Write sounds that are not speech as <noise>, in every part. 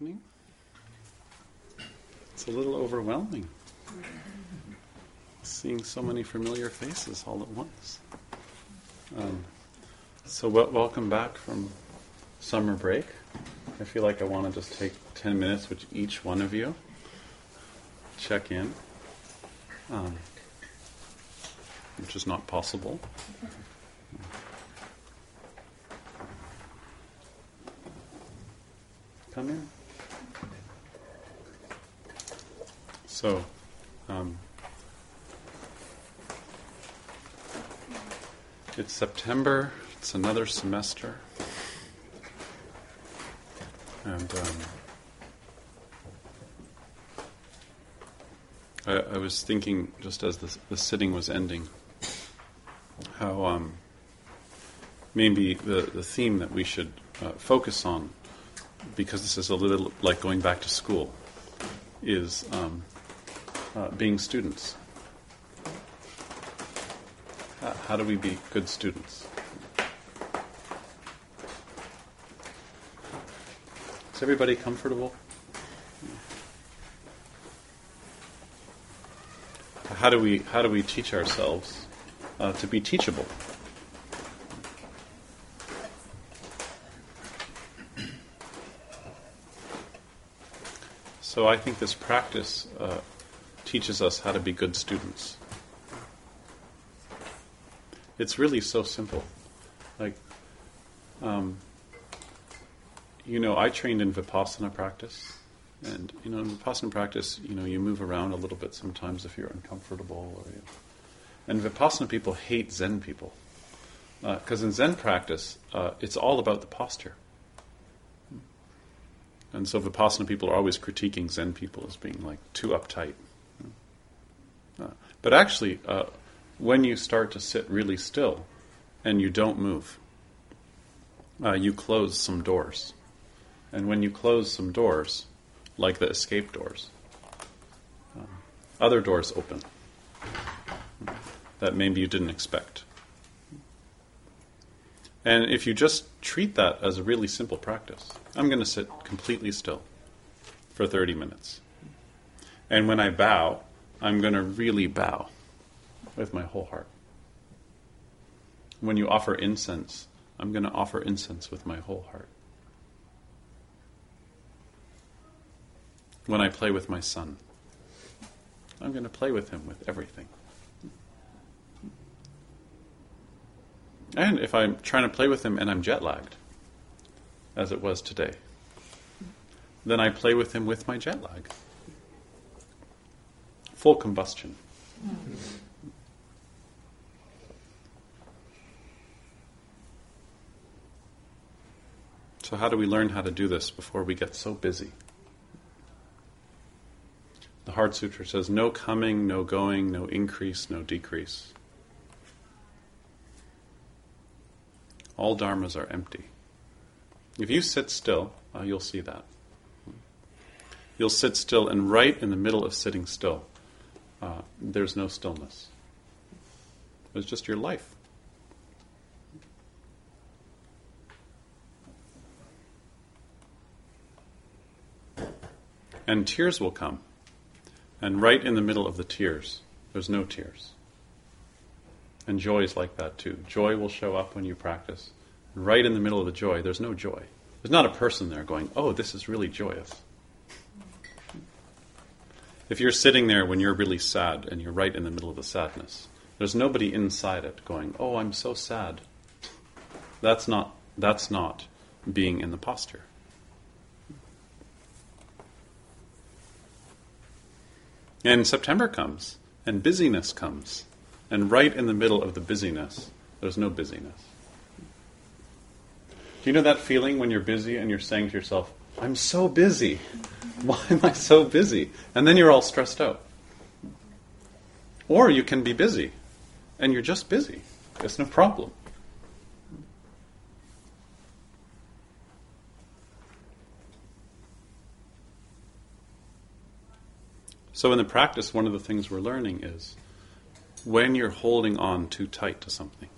Evening. It's a little overwhelming seeing so many familiar faces all at once. Um, so, w- welcome back from summer break. I feel like I want to just take 10 minutes with each one of you, check in, um, which is not possible. Come in. So, um, it's September, it's another semester. And um, I, I, was thinking, just as the, the sitting was ending, how um, maybe the, the theme that we should uh, focus on, because this is a little like going back to school, is um, uh, being students. How, do we be good students? Is everybody comfortable? How do we how do we teach ourselves uh, to be teachable? So I think this practice uh, teaches us how to be good students. It's really so simple. Like, um, you know, I trained in Vipassana practice. And, you know, in Vipassana practice, you know, you move around a little bit sometimes if you're uncomfortable. Or, you And Vipassana people hate Zen people. Because uh, in Zen practice, uh, it's all about the posture. And so Vipassana people are always critiquing Zen people as being like too uptight. Uh, but actually, uh, when you start to sit really still and you don't move, uh, you close some doors. And when you close some doors, like the escape doors, um, other doors open that maybe you didn't expect. And if you just treat that as a really simple practice, I'm going to sit completely still for 30 minutes. And when I bow, I'm going to really bow with my whole heart. When you offer incense, I'm going to offer incense with my whole heart. When I play with my son, I'm going to play with him with everything. And if I'm trying to play with him and I'm jet lagged, as it was today, then I play with him with my jet lag full combustion. So, how do we learn how to do this before we get so busy? The Heart Sutra says no coming, no going, no increase, no decrease. All dharmas are empty. If you sit still, uh, you'll see that. You'll sit still, and right in the middle of sitting still, uh, there's no stillness. It's just your life. And tears will come. And right in the middle of the tears, there's no tears. And joy is like that too. Joy will show up when you practice. And Right in the middle of the joy, there's no joy. There's not a person there going, oh, this is really joyous. If you're sitting there when you're really sad and you're right in the middle of the sadness, there's nobody inside it going, oh, I'm so sad. That's not, that's not being in the posture. And September comes, and busyness comes. And right in the middle of the busyness, there's no busyness. Do you know that feeling when you're busy and you're saying to yourself, I'm so busy. <laughs> Why am I so busy? And then you're all stressed out. Or you can be busy and you're just busy. It's no problem. So, in the practice, one of the things we're learning is when you're holding on too tight to something,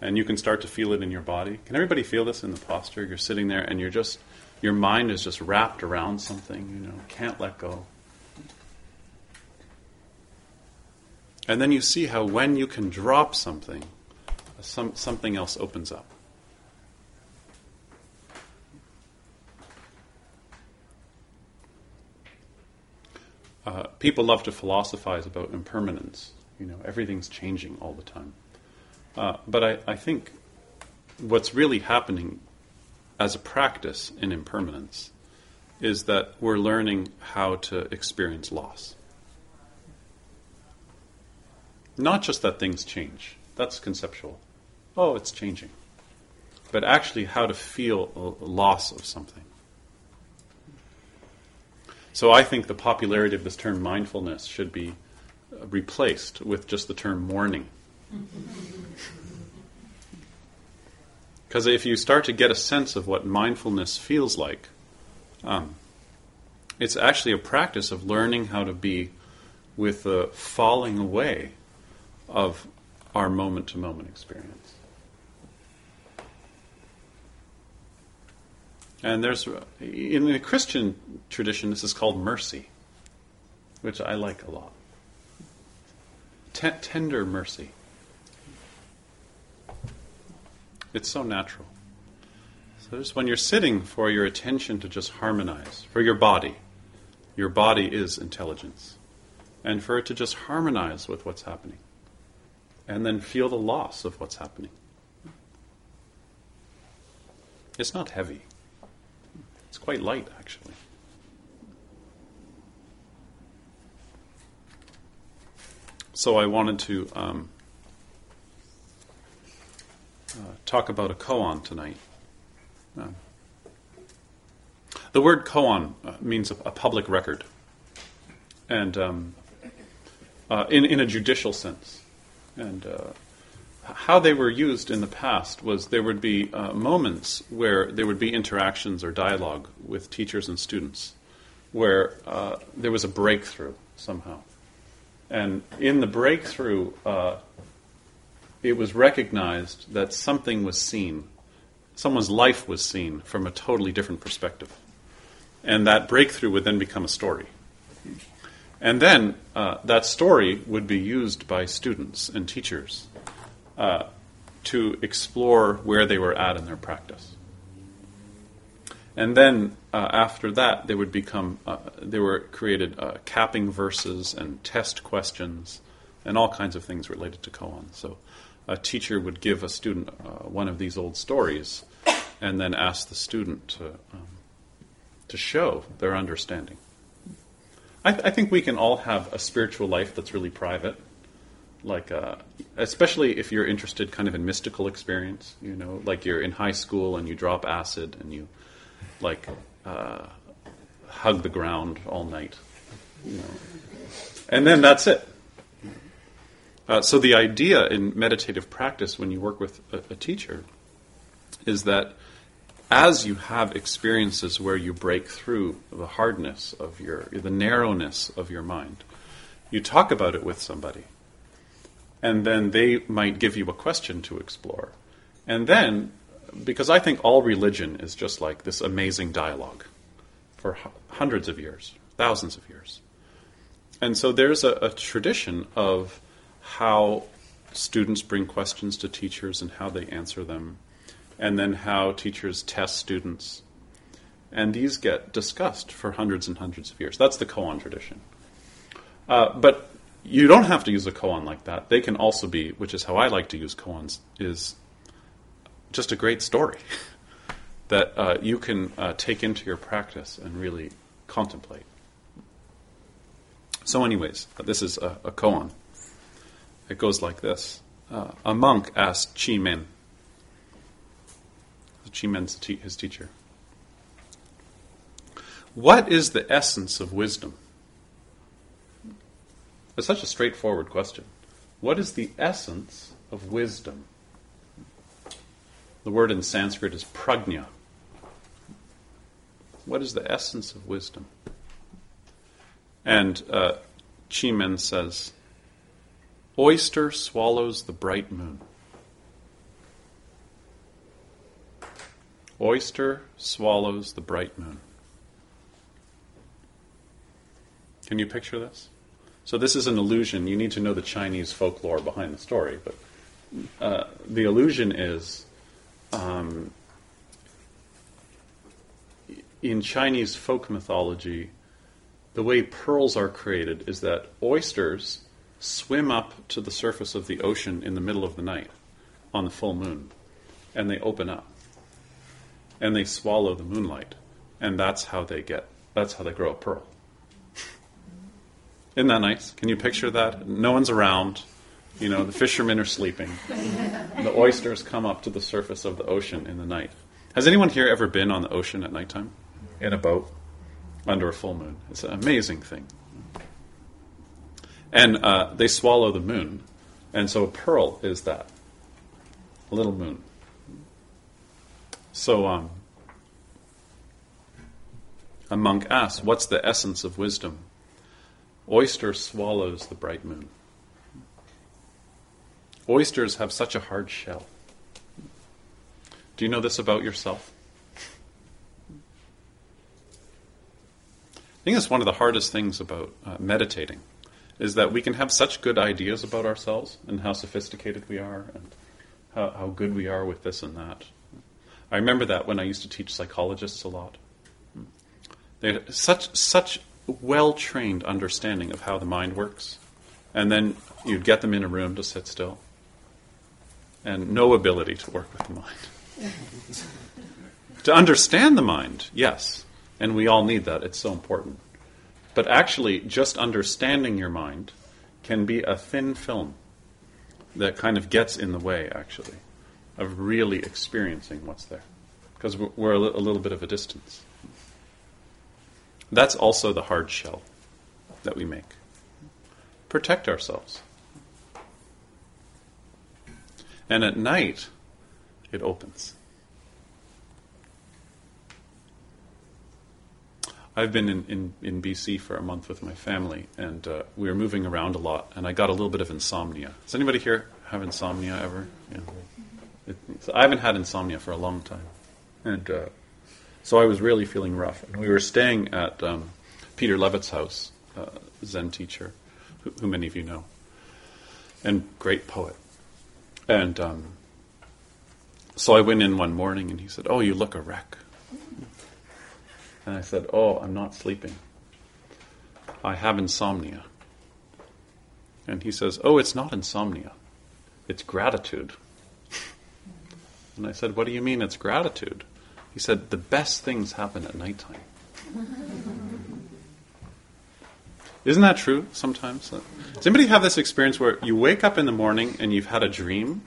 and you can start to feel it in your body. Can everybody feel this in the posture? You're sitting there and you're just, your mind is just wrapped around something, you know, can't let go. And then you see how when you can drop something, some, something else opens up. Uh, people love to philosophize about impermanence. You know, everything's changing all the time. Uh, but I, I think what's really happening as a practice in impermanence is that we're learning how to experience loss. Not just that things change, that's conceptual. Oh, it's changing. But actually, how to feel a loss of something. So I think the popularity of this term mindfulness should be replaced with just the term mourning. Because if you start to get a sense of what mindfulness feels like, um, it's actually a practice of learning how to be with the falling away of our moment to moment experience. And there's, in the Christian tradition, this is called mercy, which I like a lot. T- tender mercy. It's so natural. So just when you're sitting, for your attention to just harmonize, for your body, your body is intelligence, and for it to just harmonize with what's happening, and then feel the loss of what's happening. It's not heavy. It's quite light, actually. So I wanted to um, uh, talk about a koan tonight. Uh, the word koan uh, means a, a, public record, and um, uh, in, in a judicial sense. And uh, how they were used in the past was there would be uh, moments where there would be interactions or dialogue with teachers and students where uh, there was a breakthrough somehow. And in the breakthrough, uh, it was recognized that something was seen, someone's life was seen from a totally different perspective. And that breakthrough would then become a story. And then uh, that story would be used by students and teachers uh, to explore where they were at in their practice. And then uh, after that, they would become, uh, they were created uh, capping verses and test questions and all kinds of things related to koan. So a teacher would give a student uh, one of these old stories and then ask the student to, um, to show their understanding. I, th- I, think we can all have a spiritual life that's really private. Like uh, especially if you're interested kind of in mystical experience you know like you're in high school and you drop acid and you like uh, hug the ground all night you know. And then that's it uh, so the idea in meditative practice when you work with a, a teacher is that as you have experiences where you break through the hardness of your the narrowness of your mind you talk about it with somebody and then they might give you a question to explore. And then, because I think all religion is just like this amazing dialogue for hundreds of years, thousands of years. And so there's a, a tradition of how students bring questions to teachers and how they answer them, and then how teachers test students. And these get discussed for hundreds and hundreds of years. That's the koan tradition. Uh, but you don't have to use a koan like that. They can also be, which is how I like to use koans, is just a great story <laughs> that uh, you can uh, take into your practice and really contemplate. So, anyways, this is a, a koan. It goes like this uh, A monk asked Chi Men, Chi Men's his teacher, What is the essence of wisdom? It's such a straightforward question. What is the essence of wisdom? The word in Sanskrit is prajna. What is the essence of wisdom? And uh, Chimen says, Oyster swallows the bright moon. Oyster swallows the bright moon. Can you picture this? So, this is an illusion. You need to know the Chinese folklore behind the story, but uh, the illusion is um, in Chinese folk mythology, the way pearls are created is that oysters swim up to the surface of the ocean in the middle of the night on the full moon, and they open up, and they swallow the moonlight, and that's how they get. That's how they grow a pearl. <laughs> Isn't that nice? Can you picture that? No one's around. You know, the fishermen are sleeping. The oysters come up to the surface of the ocean in the night. Has anyone here ever been on the ocean at nighttime? In a boat? under a full moon. It's an amazing thing. And uh, they swallow the moon. And so a pearl is that a little moon. So um, a monk asks, What's the essence of wisdom? Oyster swallows the bright moon. Oysters have such a hard shell. Do you know this about yourself? I think it's one of the hardest things about uh, meditating is that we can have such good ideas about ourselves and how sophisticated we are and how, how good we are with this and that. I remember that when I used to teach psychologists a lot. They had such such well trained understanding of how the mind works, and then you'd get them in a room to sit still, and no ability to work with the mind. <laughs> to understand the mind, yes, and we all need that. It's so important. But actually, just understanding your mind can be a thin film that kind of gets in the way, actually, of really experiencing what's there. Because we're a, little bit of a distance. That's also the hard shell that we make. Protect ourselves. And at night, it opens. I've been in, in, in, BC for a month with my family, and uh, we were moving around a lot, and I got a little bit of insomnia. Does anybody here have insomnia ever? Yeah. It, I haven't had insomnia for a long time, and uh, so I was really feeling rough. And we were staying at um, Peter Levitt's house, uh, Zen teacher, who, who, many of you know, and great poet. And um, so I went in one morning, and he said, "Oh, you look a wreck." And I said, Oh, I'm not sleeping. I have insomnia. And he says, Oh, it's not insomnia, it's gratitude. <laughs> And I said, What do you mean it's gratitude? He said, The best things happen at nighttime. <laughs> Isn't that true sometimes? Does anybody have this experience where you wake up in the morning and you've had a dream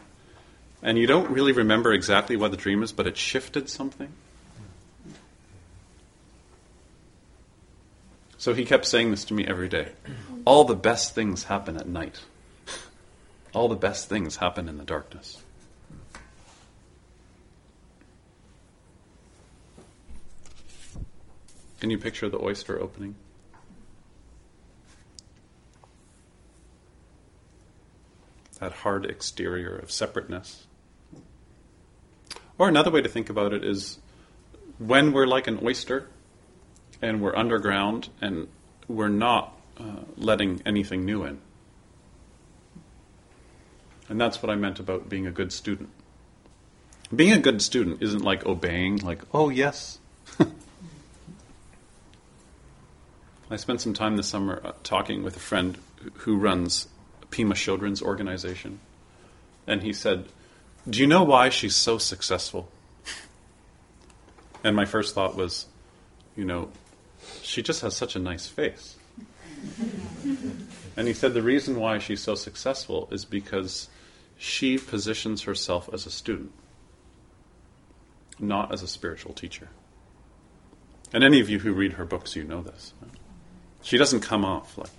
and you don't really remember exactly what the dream is, but it shifted something? So he kept saying this to me every day. All the best things happen at night. All the best things happen in the darkness. Can you picture the oyster opening? That hard exterior of separateness. Or another way to think about it is when we're like an oyster, and we're underground and we're not uh, letting anything new in. And that's what I meant about being a good student. Being a good student isn't like obeying, like, oh, yes. <laughs> I spent some time this summer uh, talking with a friend who runs Pema Chödrön's organization. And he said, Do you know why she's so successful? <laughs> And my first thought was, you know, she just has such a nice face. and he said the reason why she's so successful is because she positions herself as a student, not as a spiritual teacher. And any of you who read her books, you know this. She doesn't come off like,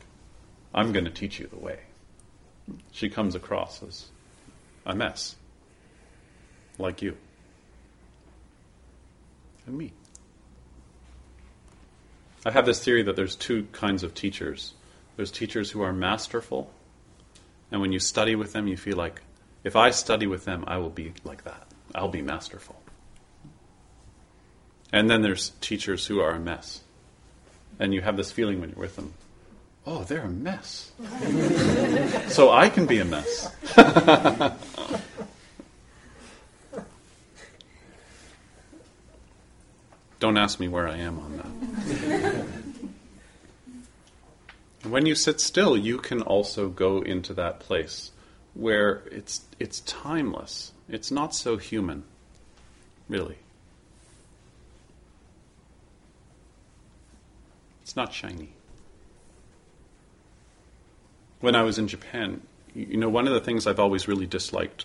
I'm going to teach you the way. She comes across as a mess, like you and me. I have this theory that there's two kinds of teachers. There's teachers who are masterful, and when you study with them, you feel like, if I study with them, I will be like that. I'll be masterful. And then there's teachers who are a mess. And you have this feeling when you're with them oh, they're a mess. <laughs> so I can be a mess. <laughs> Don't ask me where I am on that. When you sit still, you can also go into that place where it's it's timeless. It's not so human, really. It's not shiny. When I was in Japan, you know, one of the things I've always really disliked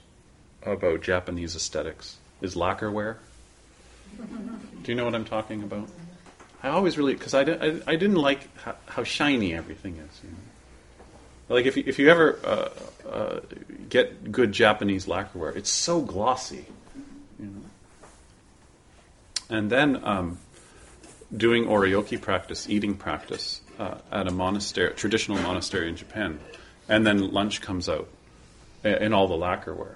about Japanese aesthetics is lacquerware. <laughs> Do you know what I'm talking about? I always really because I, I, I, didn't like how, how, shiny everything is. You know? Like if you, if you ever uh, uh, get good Japanese lacquerware, it's so glossy. You know? And then um, doing oryoki practice, eating practice uh, at a monastery, traditional monastery in Japan, and then lunch comes out in all the lacquerware.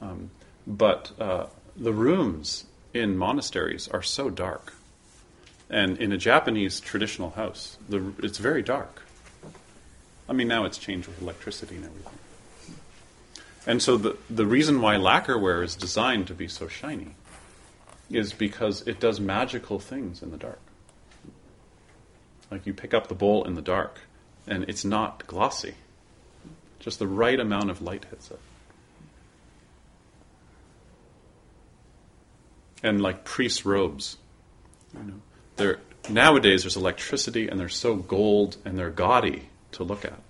Um, but uh, the rooms in monasteries are so dark. And in a Japanese traditional house, the, it's very dark. I mean, now it's changed with electricity and everything. And so the, the reason why lacquerware is designed to be so shiny is because it does magical things in the dark. Like you pick up the bowl in the dark, and it's not glossy. Just the right amount of light hits it. and like priest robes. You know, they're, nowadays there's electricity and they're so gold and they're gaudy to look at.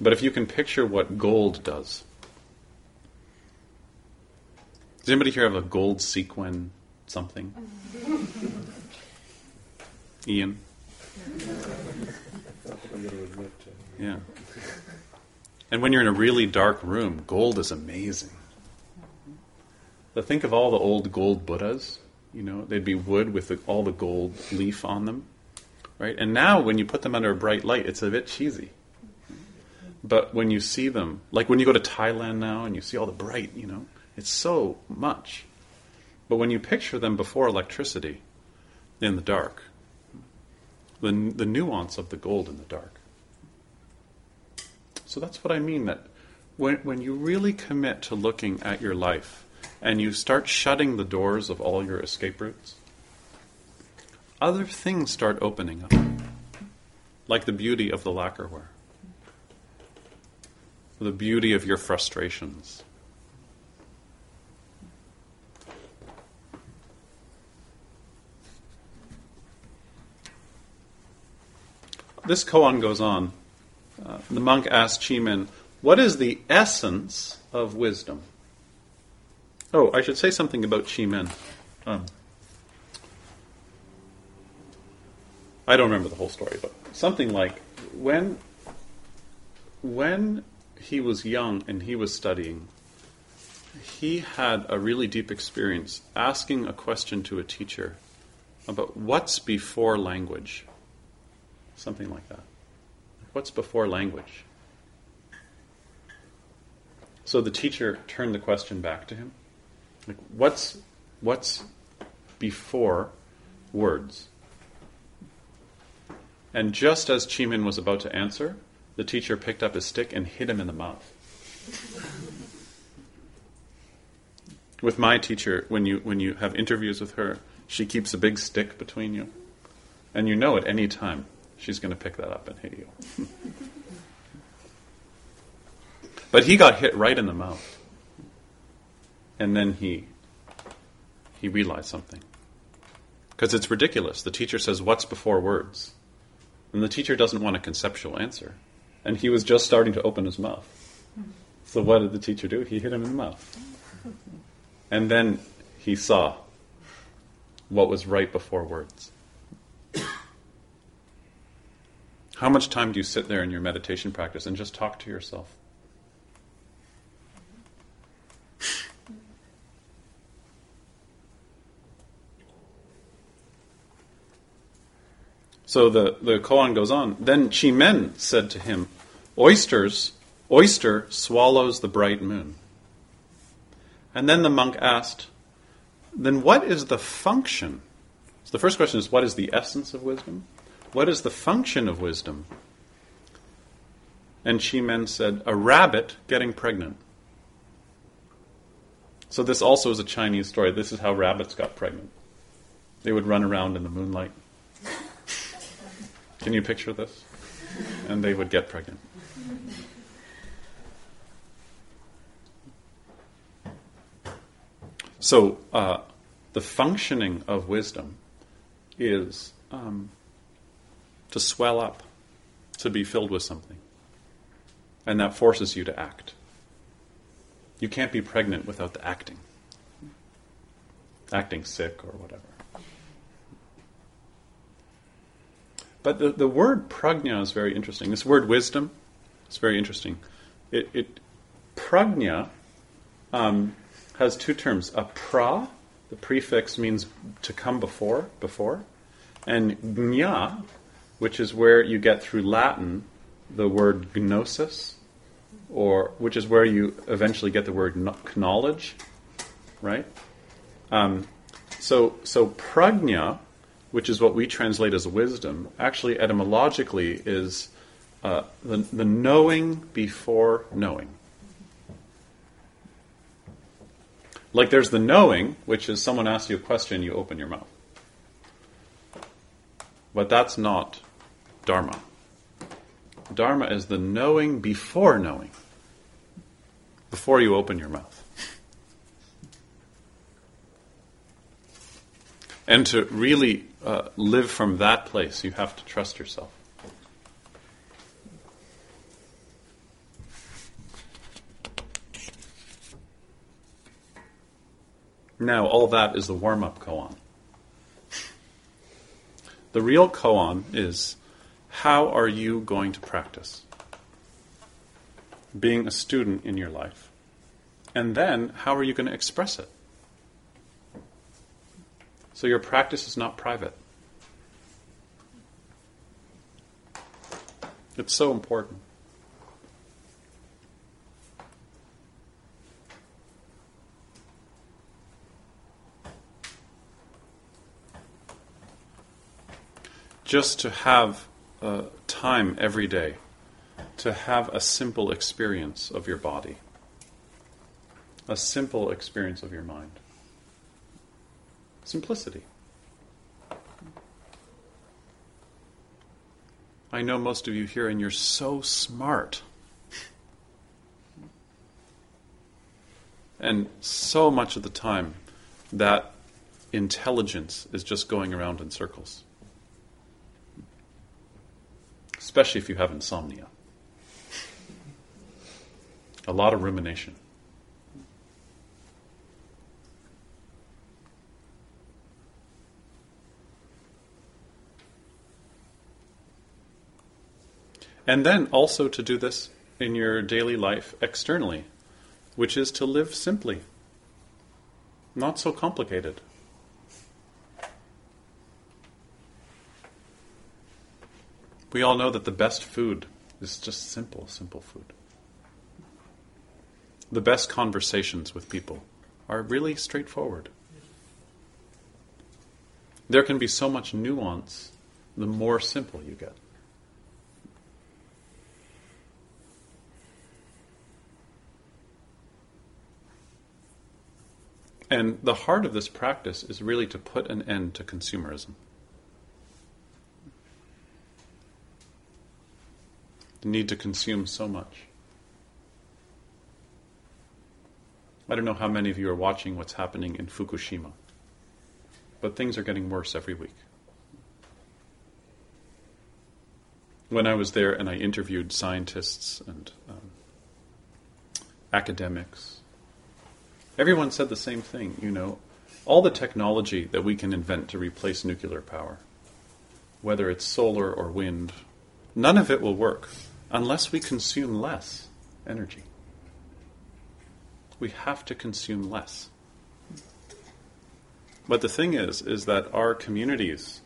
But if you can picture what gold does, does anybody here have a gold sequin something? <laughs> Ian? Yeah. And when you're in a really dark room, gold is amazing. But think of all the old gold Buddhas. You know, they'd be wood with the, all the gold leaf on them, right? And now, when you put them under a bright light, it's a bit cheesy. But when you see them, like when you go to Thailand now and you see all the bright, you know, it's so much. But when you picture them before electricity, in the dark, the, the nuance of the gold in the dark. So that's what I mean that when, when you really commit to looking at your life and you start shutting the doors of all your escape routes, other things start opening up, like the beauty of the lacquerware, the beauty of your frustrations. This koan goes on. Uh, the monk asked Chimen, What is the essence of wisdom? Oh, I should say something about Chimen. Um, I don't remember the whole story, but something like when when he was young and he was studying, he had a really deep experience asking a question to a teacher about what's before language. Something like that. What's before language? So the teacher turned the question back to him like what's what's before words? And just as Chimen was about to answer, the teacher picked up his stick and hit him in the mouth. With my teacher, when you when you have interviews with her, she keeps a big stick between you, and you know at any time she's going to pick that up and hit you. <laughs> but he got hit right in the mouth, and then he he realized something because it's ridiculous. The teacher says, "What's before words?" And the teacher doesn't want a conceptual answer. And he was just starting to open his mouth. So what did the teacher do? He hit him in the mouth. And then he saw what was right before words. How much time do you sit there in your meditation practice and just talk to yourself? So the, the koan goes on. Then Chimen said to him, Oysters, oyster swallows the bright moon. And then the monk asked, Then what is the function? So the first question is, What is the essence of wisdom? What is the function of wisdom? And Chimen said, A rabbit getting pregnant. So this also is a Chinese story. This is how rabbits got pregnant. They would run around in the moonlight. Can you picture this? And they would get pregnant. So, uh, the functioning of wisdom is um, to swell up, to be filled with something. And that forces you to act. You can't be pregnant without the acting. Acting sick or whatever. But the, the word prajna is very interesting. This word wisdom is very interesting. It, it um, has two terms. A pra, the prefix means to come before, before, and gna, which is where you get through Latin the word gnosis, or which is where you eventually get the word knowledge, right? Um, so, so prajna which is what we translate as wisdom, actually etymologically is uh, the, the knowing before knowing. Like there's the knowing, which is someone asks you a question, you open your mouth. But that's not Dharma. Dharma is the knowing before knowing, before you open your mouth. And to really uh, live from that place, you have to trust yourself. Now, all that is the warm up koan. The real koan is how are you going to practice being a student in your life? And then, how are you going to express it? So your practice is not private. It's so important. Just to have uh, time every day to have a simple experience of your body, a simple experience of your mind. Simplicity. I know most of you here, and you're so smart. And so much of the time, that intelligence is just going around in circles. Especially if you have insomnia. A lot of rumination. And then also to do this in your daily life externally, which is to live simply, not so complicated. We all know that the best food is just simple, simple food. The best conversations with people are really straightforward. There can be so much nuance the more simple you get. And the heart of this practice is really to put an end to consumerism. The need to consume so much. I don't know how many of you are watching what's happening in Fukushima, but things are getting worse every week. When I was there and I interviewed scientists and um, academics, everyone said the same thing. You know, all the technology that we can invent to replace nuclear power, whether it's solar or wind, none of it will work unless we consume less energy we have to consume less. But the thing is, is that our communities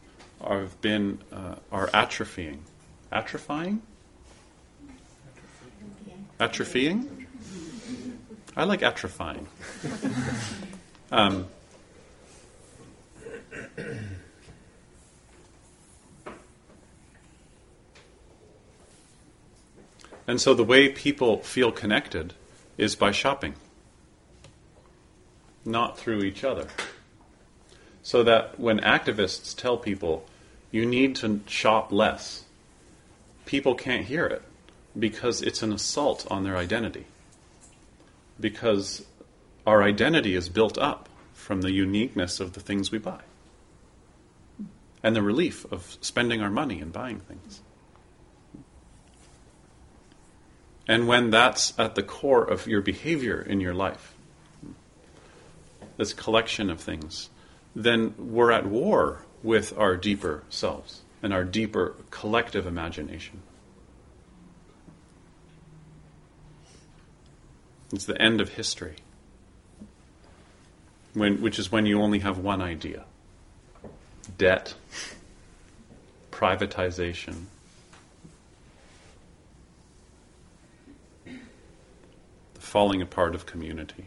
have been uh, are atrophying, atrophying, atrophying. I like atrophying. <laughs> Um, and so the way people feel connected is by shopping not through each other. So that when activists tell people you need to shop less, people can't hear it because it's an assault on their identity. Because our identity is built up from the uniqueness of the things we buy and the relief of spending our money and buying things. And when that's at the core of your behavior in your life, this collection of things, then we're at war with our deeper selves and our deeper collective imagination. It's the end of history, when, which is when you only have one idea debt, privatization. The falling apart of community.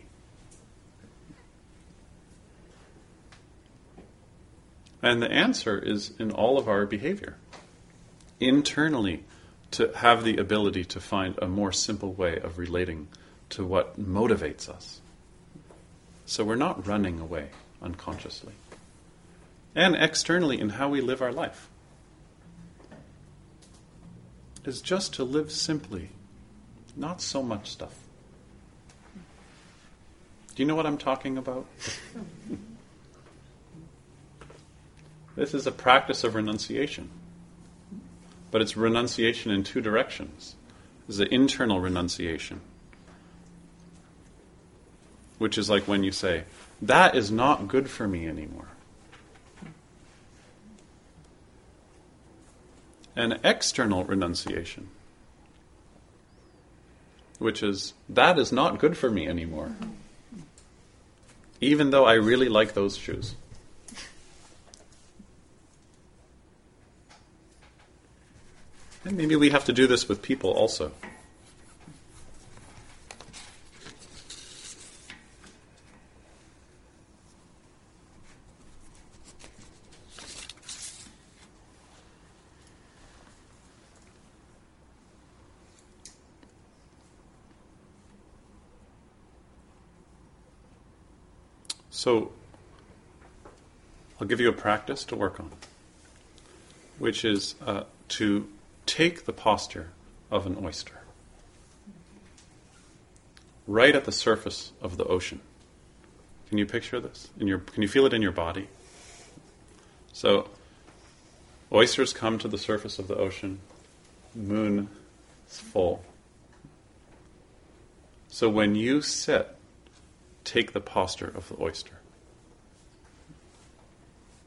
And the answer is in all of our behavior. Internally, to have the ability to find a more simple way of relating to what motivates us. So we're not running away unconsciously. And externally, in how we live our life, is just to live simply, not so much stuff. Do you know what I'm talking about? <laughs> This is a practice of renunciation. But it's renunciation in two directions. There's the internal renunciation, which is like when you say, that is not good for me anymore. An external renunciation, which is, that is not good for me anymore, even though I really like those shoes. And maybe we have to do this with people also. So, I'll give you a practice to work on, which is uh, to take the posture of an oyster right at the surface of the ocean. Can you picture this? In your, can you feel it in your body? So, oysters come to the surface of the ocean, moon is full. So, when you sit, take the posture of the oyster.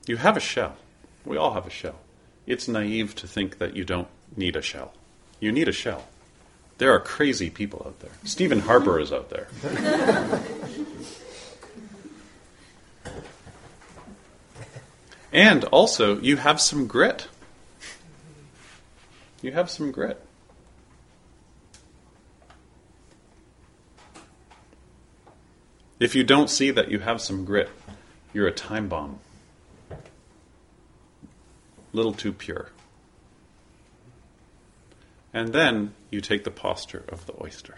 You have a shell. We all have a shell. It's naive to think that you don't need a shell. You need a shell. There are crazy people out there. Stephen Harper is out there. and also, you have some grit. You have some grit. If you don't see that you have some grit, you're a time bomb. Little too pure. And then you take the posture of the oyster,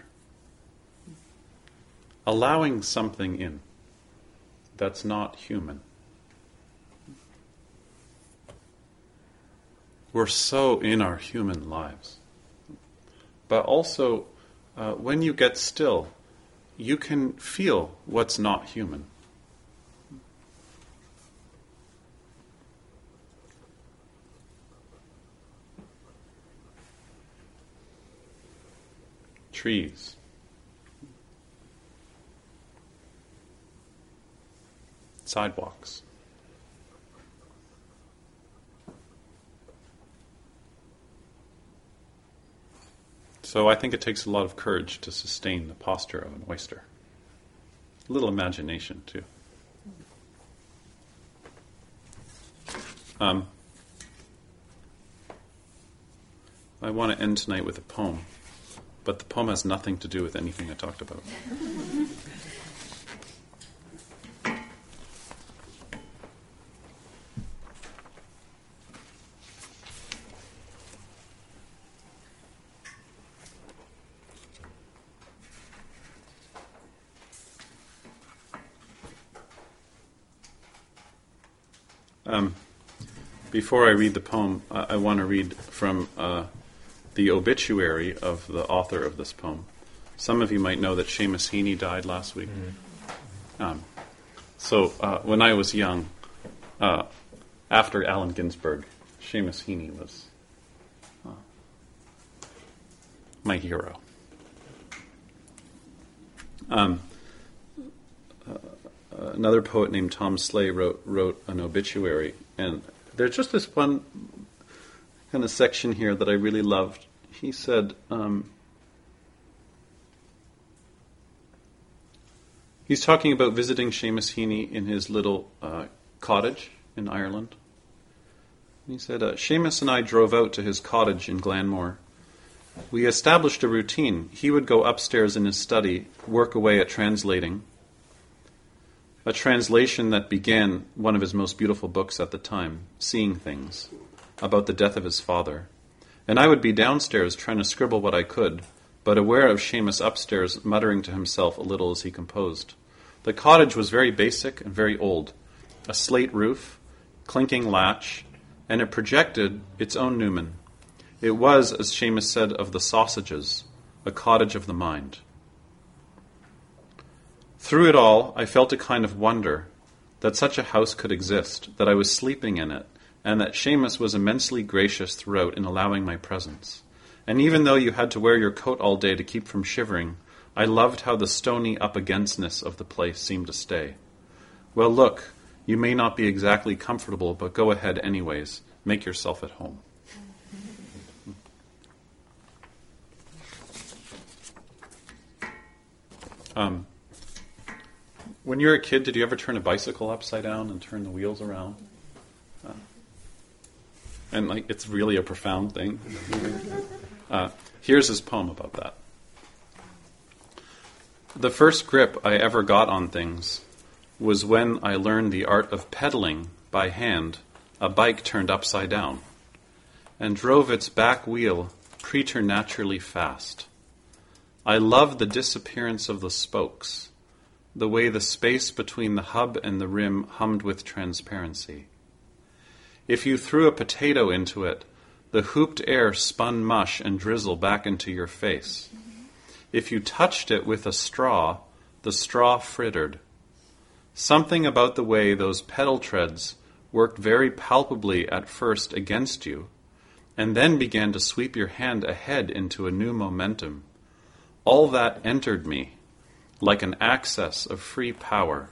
allowing something in. that's not human. We're so in our human lives. But also, uh, when you get still, you can feel what's not human. Trees. Sidewalks. So I think it takes a lot of courage to sustain the posture of an oyster. A little imagination, too. Um, I want to end tonight with a poem, but the poem has nothing to do with anything I talked about. <laughs> Um, before I read the poem, I, I want to read from uh, the obituary of the author of this poem. Some of you might know that Seamus Heaney died last week. Um, so uh, when I was young, uh, after Allen Ginsberg, Seamus Heaney was uh, my hero. Um, another poet named Tom Sleigh wrote wrote an obituary, and there's just this one kind of section here that I really loved. He said. Um, he's talking about visiting Seamus Heaney in his little uh, cottage in Ireland. He said, uh, Seamus and I drove out to his cottage in Glanmore. We established a routine. He would go upstairs in his study, work away at translating a translation that began one of his most beautiful books at the time, Seeing Things, about the death of his father. And I would be downstairs trying to scribble what I could, but aware of Seamus upstairs muttering to himself a little as he composed. The cottage was very basic and very old a slate roof, clinking latch, and it projected its own numen. It was, as Seamus said of the sausages, a cottage of the mind. Through it all, I felt a kind of wonder that such a house could exist, that I was sleeping in it, and that Seamus was immensely gracious throughout in allowing my presence. And even though you had to wear your coat all day to keep from shivering, I loved how the stony up againstness of the place seemed to stay. Well, look, you may not be exactly comfortable, but go ahead anyways. Make yourself at home. Um, when you were a kid, did you ever turn a bicycle upside down and turn the wheels around? Uh, and like, it's really a profound thing. Uh, here's his poem about that. The first grip I ever got on things was when I learned the art of pedaling by hand a bike turned upside down and drove its back wheel preternaturally fast. I loved the disappearance of the spokes the way the space between the hub and the rim hummed with transparency. If you threw a potato into it, the hooped air spun mush and drizzle back into your face. If you touched it with a straw, the straw frittered. Something about the way those pedal treads worked very palpably at first against you, and then began to sweep your hand ahead into a new momentum. All that entered me like an access of free power,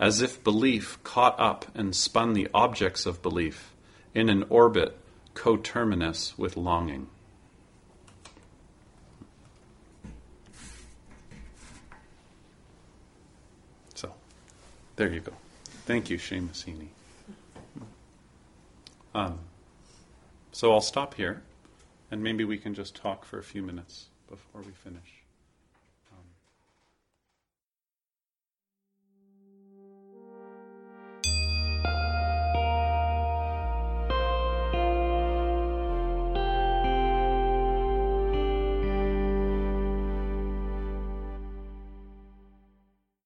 as if belief caught up and spun the objects of belief in an orbit coterminous with longing. So, there you go. Thank you, Seamus Heaney. Um, so I'll stop here, and maybe we can just talk for a few minutes before we finish.